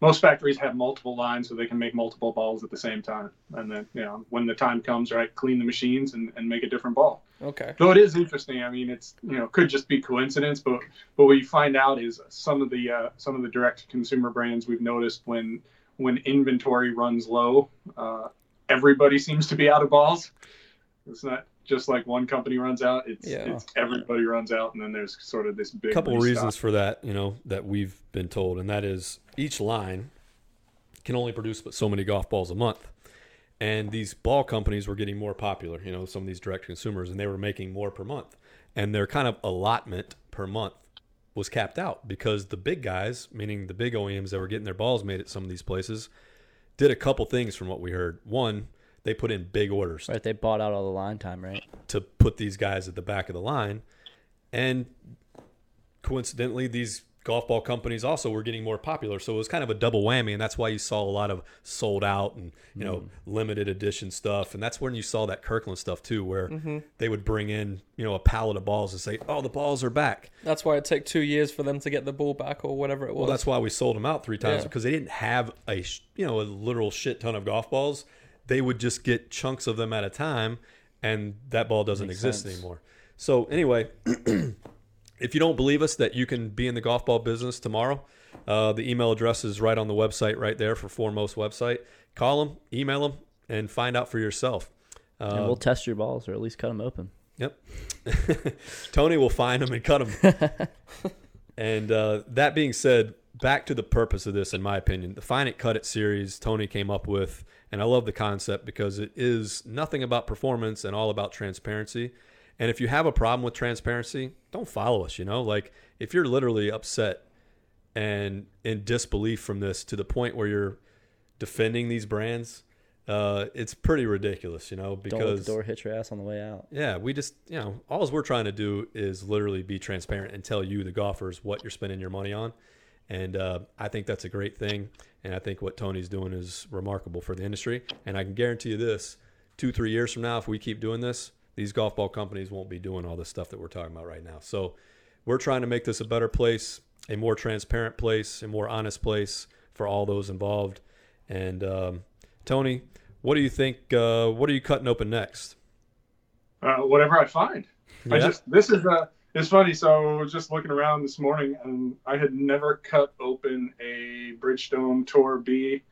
most factories have multiple lines so they can make multiple balls at the same time. And then, you know, when the time comes, right, clean the machines and, and make a different ball. Okay. Though it is interesting. I mean, it's you know could just be coincidence, but but what you find out is some of the uh, some of the direct consumer brands we've noticed when when inventory runs low, uh, everybody seems to be out of balls. It's not just like one company runs out; it's, Yeah. it's everybody runs out, and then there's sort of this big couple reasons for that, you know, that we've been told, and that is each line can only produce but so many golf balls a month. And these ball companies were getting more popular, you know, some of these direct consumers, and they were making more per month. And their kind of allotment per month was capped out because the big guys, meaning the big OEMs that were getting their balls made at some of these places, did a couple things from what we heard. One, they put in big orders Right, they bought out all the line time, right? to put these guys at the back of the line. And coincidentally, these golf ball companies also were getting more popular. So it was kind of a double whammy. And that's why you saw a lot of sold out and, you know, mm-hmm. limited edition stuff. And that's when you saw that Kirkland stuff too, where mm-hmm. they would bring in, you know, a pallet of balls and say, oh, the balls are back. That's why it took two years for them to get the ball back or whatever it was. Well, that's why we sold them out three times Yeah. because they didn't have a you know a literal shit ton of golf balls. They would just get chunks of them at a time, and that ball doesn't Makes exist sense. anymore. So anyway, if you don't believe us that you can be in the golf ball business tomorrow, uh, the email address is right on the website right there for Foremost website. Call them, email them, and find out for yourself. and Uh, we'll test your balls or at least cut them open. Yep. Tony will find them and cut them. and uh, that being said, back to the purpose of this, in my opinion, the Find It, Cut It series Tony came up with, and I love the concept because it is nothing about performance and all about transparency. And if you have a problem with transparency, don't follow us. You know, like if you're literally upset and in disbelief from this to the point where you're defending these brands, uh, it's pretty ridiculous. You know, because Don't let the door hit your ass on the way out. yeah, we just, you know, all we're trying to do is literally be transparent and tell you, the golfers, what you're spending your money on. And uh, I think that's a great thing. And I think what Tony's doing is remarkable for the industry. And I can guarantee you this two, three years from now, if we keep doing this, these golf ball companies won't be doing all this stuff that we're talking about right now. So we're trying to make this a better place, a more transparent place, a more honest place for all those involved. And um, Tony, what do you think? Uh, what are you cutting open next? uh, whatever I find. I just this is uh it's funny. So I was just looking around this morning, and I had never cut open a Bridgestone Tour B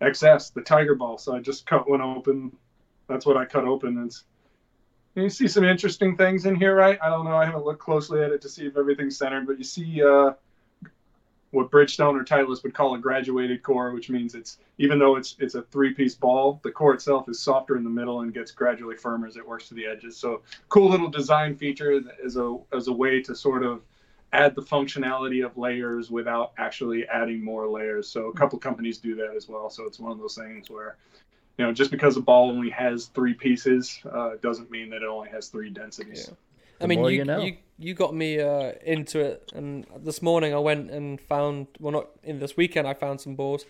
XS, the Tiger Ball. So I just cut one open. That's what I cut open. It's you see some interesting things in here, right? I don't know. I haven't looked closely at it to see if everything's centered, but you see uh, what Bridgestone or Titleist would call a graduated core, which means it's even though it's it's a three-piece ball, the core itself is softer in the middle and gets gradually firmer as it works to the edges. So cool little design feature as a as a way to sort of add the functionality of layers without actually adding more layers. So a couple companies do that as well. So it's one of those things where you know just because a ball only has three pieces uh, doesn't mean that it only has three densities. Yeah. The I mean, more you, you know. you you got me uh, into it, and this morning I went and found well, not in this weekend I found some balls,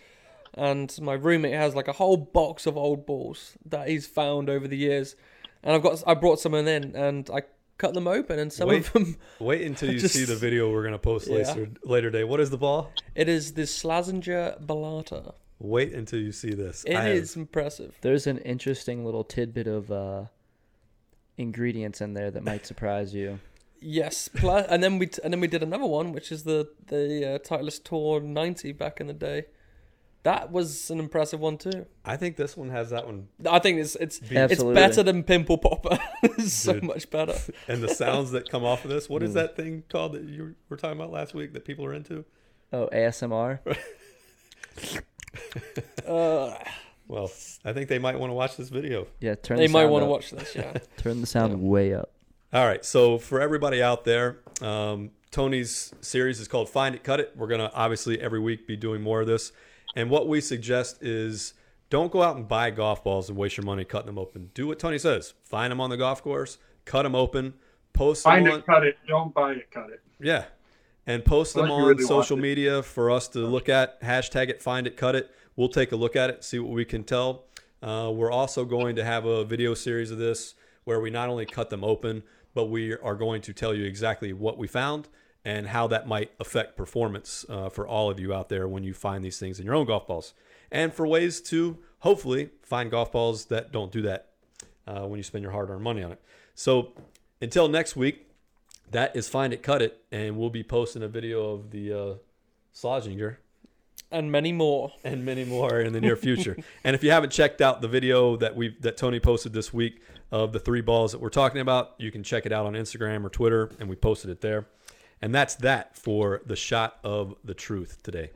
and my roommate has like a whole box of old balls that he's found over the years, and I've got I brought some of them in and I cut them open, and some Wait. of them Wait until you Just- see the video we're gonna post Yeah. later later day. What is the ball? it is the Slazenger Balata. Wait until you see this. It I is have- impressive. There's an interesting little tidbit of uh, ingredients in there that might surprise you. Yes, and then we t- and then we did another one, which is the the uh, Titleist Tour 90 back in the day. That was an impressive one too. I think this one has that one, I think it's it's Be- it's better than Pimple Popper. it's so Dude. much better. and the sounds that come off of this. What is Mm. that thing called that you were talking about last week that people are into? Oh, ASMR. Uh, Well, I think they might want to watch this video. Yeah, turn. they the might sound want to watch this. Yeah. Turn the sound Yeah. way up. All right. So for everybody out there, um, Tony's series is called Find It, Cut It. We're gonna obviously every week be doing more of this. And what we suggest is don't go out and buy golf balls and waste your money cutting them open. Do what Tony says. Find them on the golf course, cut them open, post them Find on, it, cut it. Don't buy it, cut it. Yeah. And post them Unless you on really social media for us to look at. Hashtag it, find it, cut it. We'll take a look at it, see what we can tell. Uh, we're also going to have a video series of this where we not only cut them open, but we are going to tell you exactly what we found and how that might affect performance uh, for all of you out there when you find these things in your own golf balls, and for ways to hopefully find golf balls that don't do that uh, when you spend your hard-earned money on it. So until next week, that is find it, cut it, and we'll be posting a video of the uh, Slazenger and many more. and many more in the near future. and if you haven't checked out the video that we that Tony posted this week of the three balls that we're talking about, you can check it out on Instagram or Twitter, and we posted it there. And that's that for the shot of the truth today.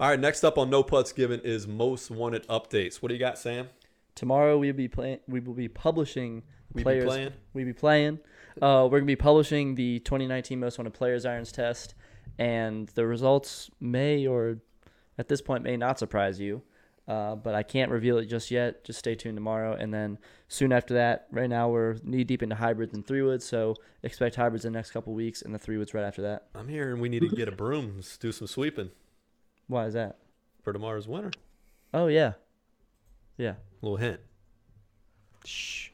All right, next up on No Putts Given is most wanted updates. What do you got, Sam? Tomorrow we'll be playing. We will be publishing We be players. playing? We be playing. Uh, we're gonna be publishing the 2019 Most Wanted Players Irons test, and the results may or at this point may not surprise you. Uh, but I can't reveal it just yet. Just stay tuned tomorrow, and then soon after that. Right now we're knee deep into hybrids and three woods, so expect hybrids in the next couple weeks, and the three woods right after that. I'm hearing we need to get a broom, let's do some sweeping Why is that? for tomorrow's winter. Oh yeah, yeah. A little hint. Shh.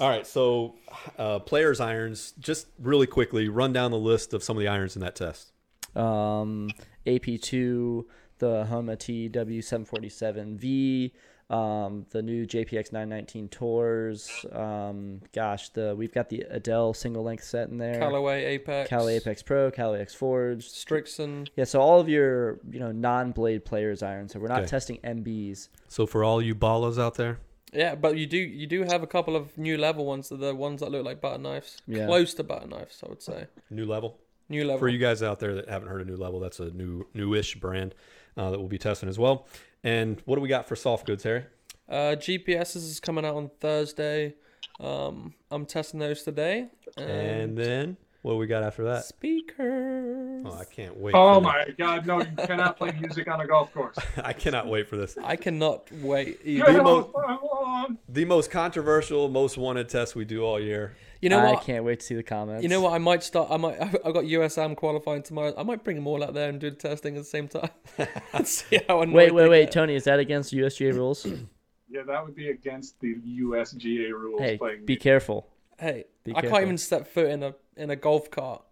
All right, so uh, players' irons. Just really quickly, run down the list of some of the irons in that test. um, AP2, the Honma TW747V, um, the new JPX 919 Tours. Um, gosh, the we've got the Edel single length set in there. Callaway Apex. Cali Apex Pro, Cali X Forged. Srixon. Yeah, so all of your you know non-blade players irons. So we're not Okay. testing MBs. So for all you ballas out there, Yeah, but you do you do have a couple of new level ones. The ones that look like butter knives. Yeah. Close to butter knives, I would say. new level. New level. For you guys out there that haven't heard of New Level, that's a new newish brand uh, that we'll be testing as well. And what do we got for soft goods, Harry? Uh, GPSs is coming out on Thursday. Um, I'm testing those today. And then what do we got after that? speakers. Oh, I can't wait. Oh for my God! No, you cannot play music on a golf course. I cannot wait for this. I cannot wait. The Either. mo- mo- The most controversial, most wanted test we do all year. You know I what? can't wait to see the comments. You know what? I might start. I might. I've got USAM qualifying tomorrow. I might bring them all out there and do the testing at the same time. and see how annoyed Wait, wait, wait, get. Tony. Is that against USGA rules? Yeah, that would be against the USGA rules. hey, be music. careful. Hey, Be I careful. can't even step foot in a in a golf cart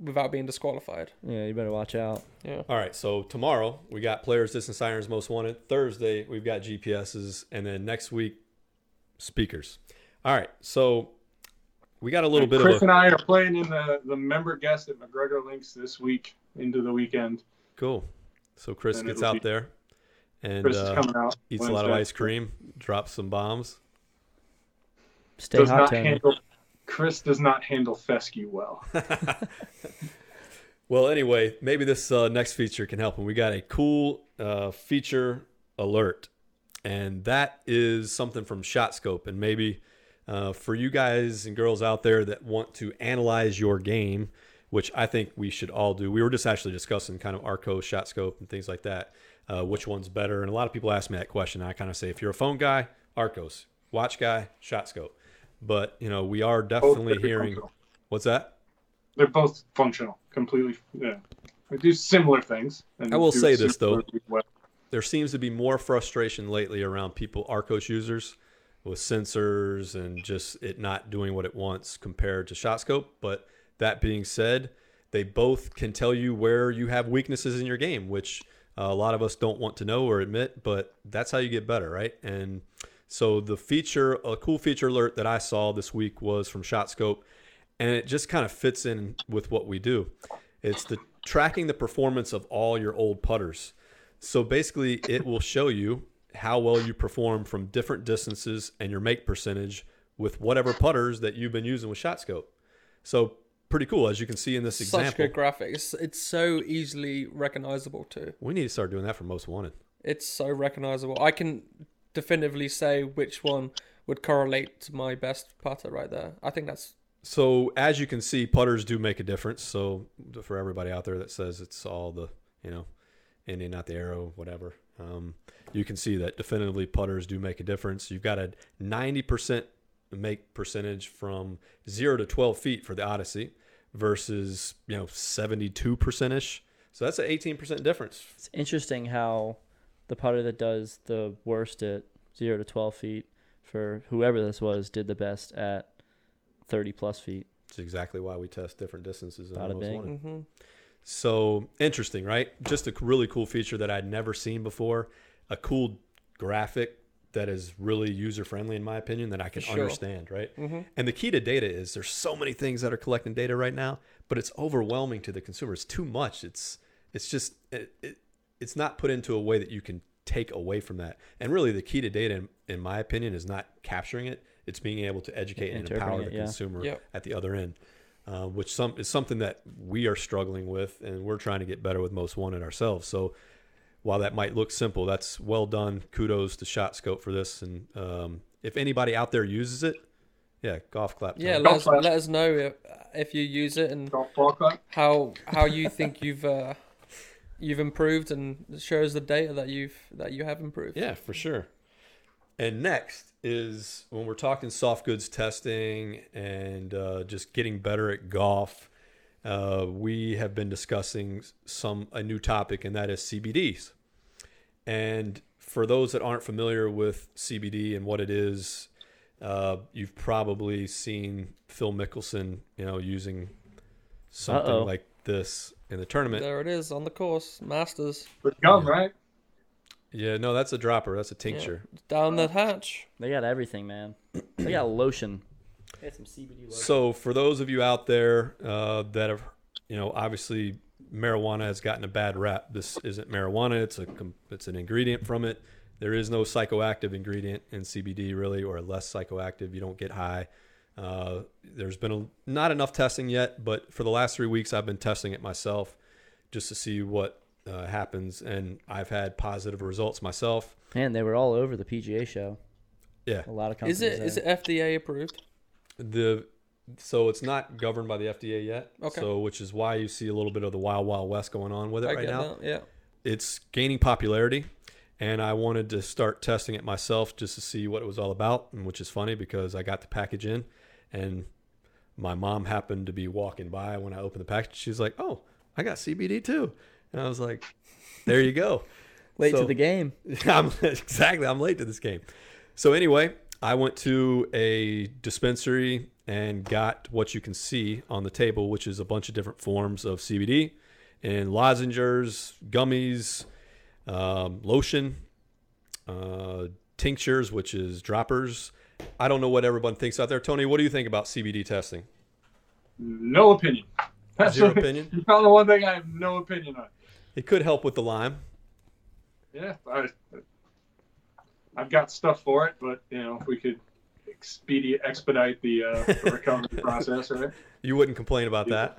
without being disqualified. Yeah, you better watch out. Yeah. All right, so tomorrow we got players distance irons most wanted. Thursday we've got GPSs, and then next week speakers. All right, so we got a little bit Chris of a and I are playing in the the member guest at McGregor Links this week into the weekend. cool. So Chris Then gets out be- there and Chris is uh, coming out. eats a lot of ice cream, drops some bombs. Stay Does hot, not handle. Chris does not handle fescue well. Well, anyway, maybe this uh, next feature can help. And we got a cool uh, feature alert, and that is something from ShotScope. And maybe uh, for you guys and girls out there that want to analyze your game, which I think we should all do. We were just actually discussing kind of Arco, ShotScope, and things like that. Uh, which one's better? And a lot of people ask me that question. I kind of say, if you're a phone guy, Arccos. Watch guy, ShotScope. But you know, we are definitely hearing. functional. What's that? They're both functional, completely. Yeah, they do similar things. and I will say this, though. well. there seems to be more frustration lately around people Arccos users with sensors and just it not doing what it wants compared to ShotScope. But that being said, they both can tell you where you have weaknesses in your game, which uh, a lot of us don't want to know or admit. But that's how you get better, right? And so the feature, a cool feature alert that I saw this week was from ShotScope, and it just kind of fits in with what we do. It's the tracking the performance of all your old putters. So basically, it will show you how well you perform from different distances and your make percentage with whatever putters that you've been using with ShotScope. So pretty cool, as you can see in this example. Such good graphics. It's so easily recognizable too. We need to start doing that for most wanted. It's so recognizable. I can definitively say which one would correlate to my best putter right there. I think that's So as you can see, putters do make a difference. So for everybody out there that says it's all the you know, Indian, not the arrow, whatever, um, you can see that definitively putters do make a difference. You've got a ninety percent make percentage from zero to twelve feet for the Odyssey versus you know seventy two percent ish. So that's an eighteen percent difference. It's interesting how the putter that does the worst at zero to twelve feet for whoever this was did the best at thirty plus feet. It's exactly why we test different distances in Bada bing. wanted. hmm So interesting, right? Just a really cool feature that I'd never seen before. A cool graphic that is really user friendly, in my opinion, that I can sure. understand, right? hmm And the key to data is there's so many things that are collecting data right now, but it's overwhelming to the consumer. It's too much. It's it's just it, it, it's not put into a way that you can take away from that. And really, the key to data, in, in my opinion, is not capturing it. It's being able to educate and empower it, the yeah. consumer Yep. at the other end, uh, which some is something that we are struggling with, and we're trying to get better with most wanted ourselves. So while that might look simple, that's well done. Kudos to ShotScope for this. And um, if anybody out there uses it, yeah, golf clap. Yeah, time. let us, clap. let us know if, if you use it and Golf ball club. how how you think you've uh, you've improved and show us the data that you've that you have improved. Yeah, for sure. And next is when we're talking soft goods testing and uh, just getting better at golf. Uh, we have been discussing some a new topic, and that is CBDs. And for those that aren't familiar with CBD and what it is, uh, you've probably seen Phil Mickelson, you know, using something Uh-oh. like this in the tournament. There it is on the course, Masters With gum, right? Yeah, no, that's a dropper. That's a tincture. down the hatch. They got everything, man. They got lotion. They had some CBD lotion. So, for those of you out there uh, that have, you know, obviously marijuana has gotten a bad rap. This isn't marijuana; it's a it's an ingredient from it. There is no psychoactive ingredient in CBD, really, or less psychoactive. You don't get high. Uh, there's been a, not enough testing yet, but for the last three weeks, I've been testing it myself just to see what uh, happens, and I've had positive results myself. Man, they were all over the PGA show. Yeah, A lot of companies. Is it is there. it FDA approved? the so it's not governed by the FDA yet. Okay. So which is why you see a little bit of the wild wild west going on with it I right now. that. Yeah. It's gaining popularity, and I wanted to start testing it myself just to see what it was all about. And which is funny because I got the package in, and my mom happened to be walking by when I opened the package. She's like, "Oh, I got CBD too," and I was like, "There you go." late So- to the game? I'm exactly. I'm late to this game. So anyway, I went to a dispensary and got what you can see on the table, which is a bunch of different forms of CBD and lozenges, gummies, um, lotion, uh, tinctures, which is droppers. I don't know what everyone thinks out there. Tony, what do you think about CBD testing? No opinion. That's Zero what- opinion. You found the one thing I have no opinion on. It could help with the lime. Yeah, I, I've got stuff for it, but you know, if we could expedite expedite the, uh, the recovery process, right? You wouldn't complain about that.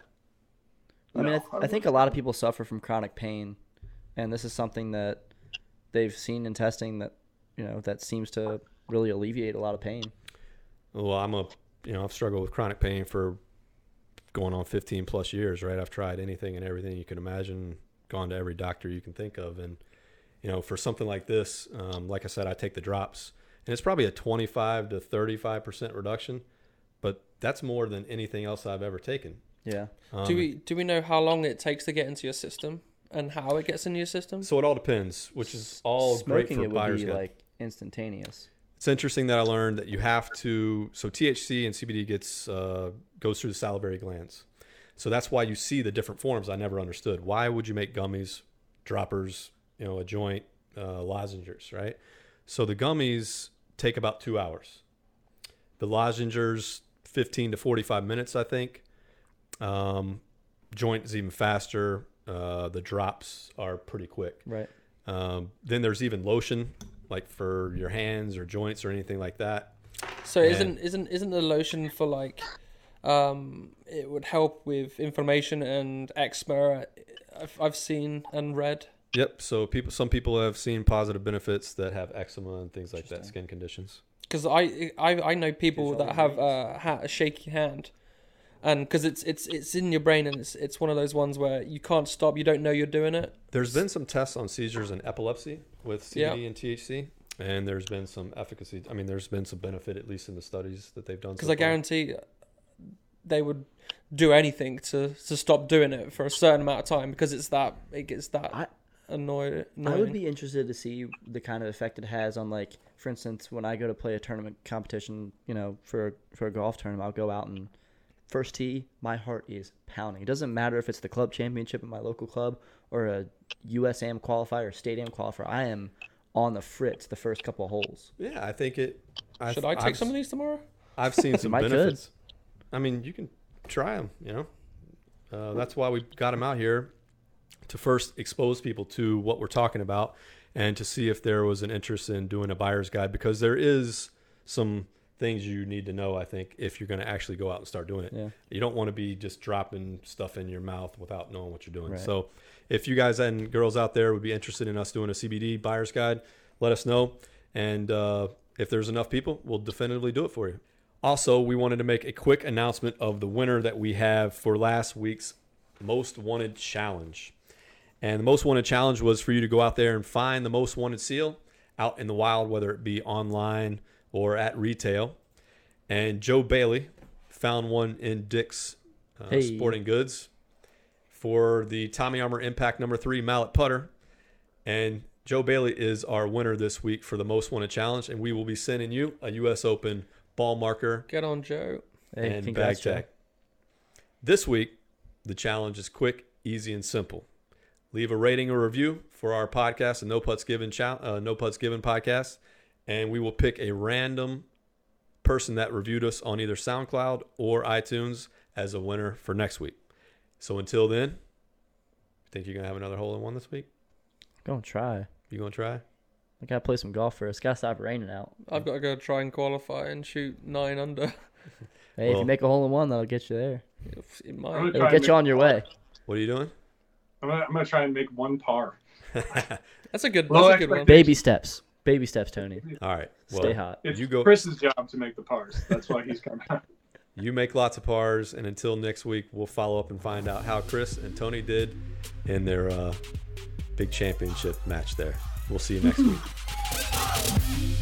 I mean, I, No, th- I think a lot of people suffer from chronic pain, and this is something that they've seen in testing that you know that seems to really alleviate a lot of pain. Well, I'm a, you know, I've struggled with chronic pain for going on 15 plus years, right? I've tried anything and everything you can imagine, gone to every doctor you can think of. And, you know, for something like this, um, like I said, I take the drops and it's probably a 25 to 35% reduction, but that's more than anything else I've ever taken. Yeah, Um, do we do we know how long it takes to get into your system and how it gets into your system? So it all depends, which is all great smoking for it would buyer's be like instantaneous. It's interesting that I learned that you have to. So THC and CBD gets uh, goes through the salivary glands, so that's why you see the different forms. I never understood why would you make gummies, droppers, you know, a joint, uh, lozenges, right? So the gummies take about two hours. The lozenges, fifteen to forty-five minutes, I think. Um, joint is even faster. Uh, the drops are pretty quick. Right. Um, then there's even lotion, like for your hands or joints or anything like that. So And- isn't isn't isn't the lotion for like um it would help with inflammation and eczema I've, I've seen and read Yep. So people, some people have seen positive benefits that have eczema and things like that, skin conditions. because I, I I know people that have uh, ha- a shaky hand, and because it's it's it's in your brain and it's it's one of those ones where you can't stop. You don't know you're doing it. There's been some tests on seizures and epilepsy with CBD Yeah. and THC, and there's been some efficacy. I mean, there's been some benefit at least in the studies that they've done. Because so I far. guarantee they would do anything to to stop doing it for a certain amount of time because it's that it gets that I- annoyed. I would be interested to see the kind of effect it has on like, for instance, when I go to play a tournament competition, you know, for for a golf tournament, I'll go out and first tee, my heart is pounding. It doesn't matter if it's the club championship at my local club or a USAM qualifier or State Am qualifier. I am on the fritz the first couple of holes. Yeah, I think it. I've, Should I take I've, some of these tomorrow? I've seen some might could. benefits. I mean, you can try them. You know, uh, that's why we got them out here to first expose people to what we're talking about and to see if there was an interest in doing a buyer's guide because there is some things you need to know. I think if you're going to actually go out and start doing it, Yeah. you don't want to be just dropping stuff in your mouth without knowing what you're doing. Right. So, if you guys and girls out there would be interested in us doing a CBD buyer's guide, let us know. And uh, if there's enough people, we'll definitively do it for you. Also, we wanted to make a quick announcement of the winner that we have for last week's Most Wanted Challenge. And the Most Wanted Challenge was for you to go out there and find the most wanted seal out in the wild, whether it be online or at retail. And Joe Bailey found one in Dick's uh, Hey. Sporting Goods for the Tommy Armour Impact number three mallet putter. And Joe Bailey is our winner this week for the Most Wanted Challenge. And we will be sending you a U.S. Open ball marker Get on, Joe. Hey, and bag congrats, Joe. tag. This week, the challenge is quick, easy, and simple. Leave a rating or review for our podcast, the No Putts Given chal- uh, No Putts Given podcast, and we will pick a random person that reviewed us on either SoundCloud or iTunes as a winner for next week. So until then, think you're gonna have another hole in one this week? Gonna try. You gonna try? I gotta play some golf first. Gotta stop raining out. I've got to go try and qualify and shoot nine under. Hey, if Well- you make a hole in one, that'll get you there. It might. It'll try get and you on your one way. What are you doing? I'm gonna, I'm gonna try and make one par. That's a good. Low That's a good one. Baby steps. Baby steps, Tony. All right. Well, Stay hot. It's You go- Chris's job to make the pars. That's why he's coming. You make lots of pars, and until next week, we'll follow up and find out how Chris and Tony did in their uh, big championship match there. We'll see you next week.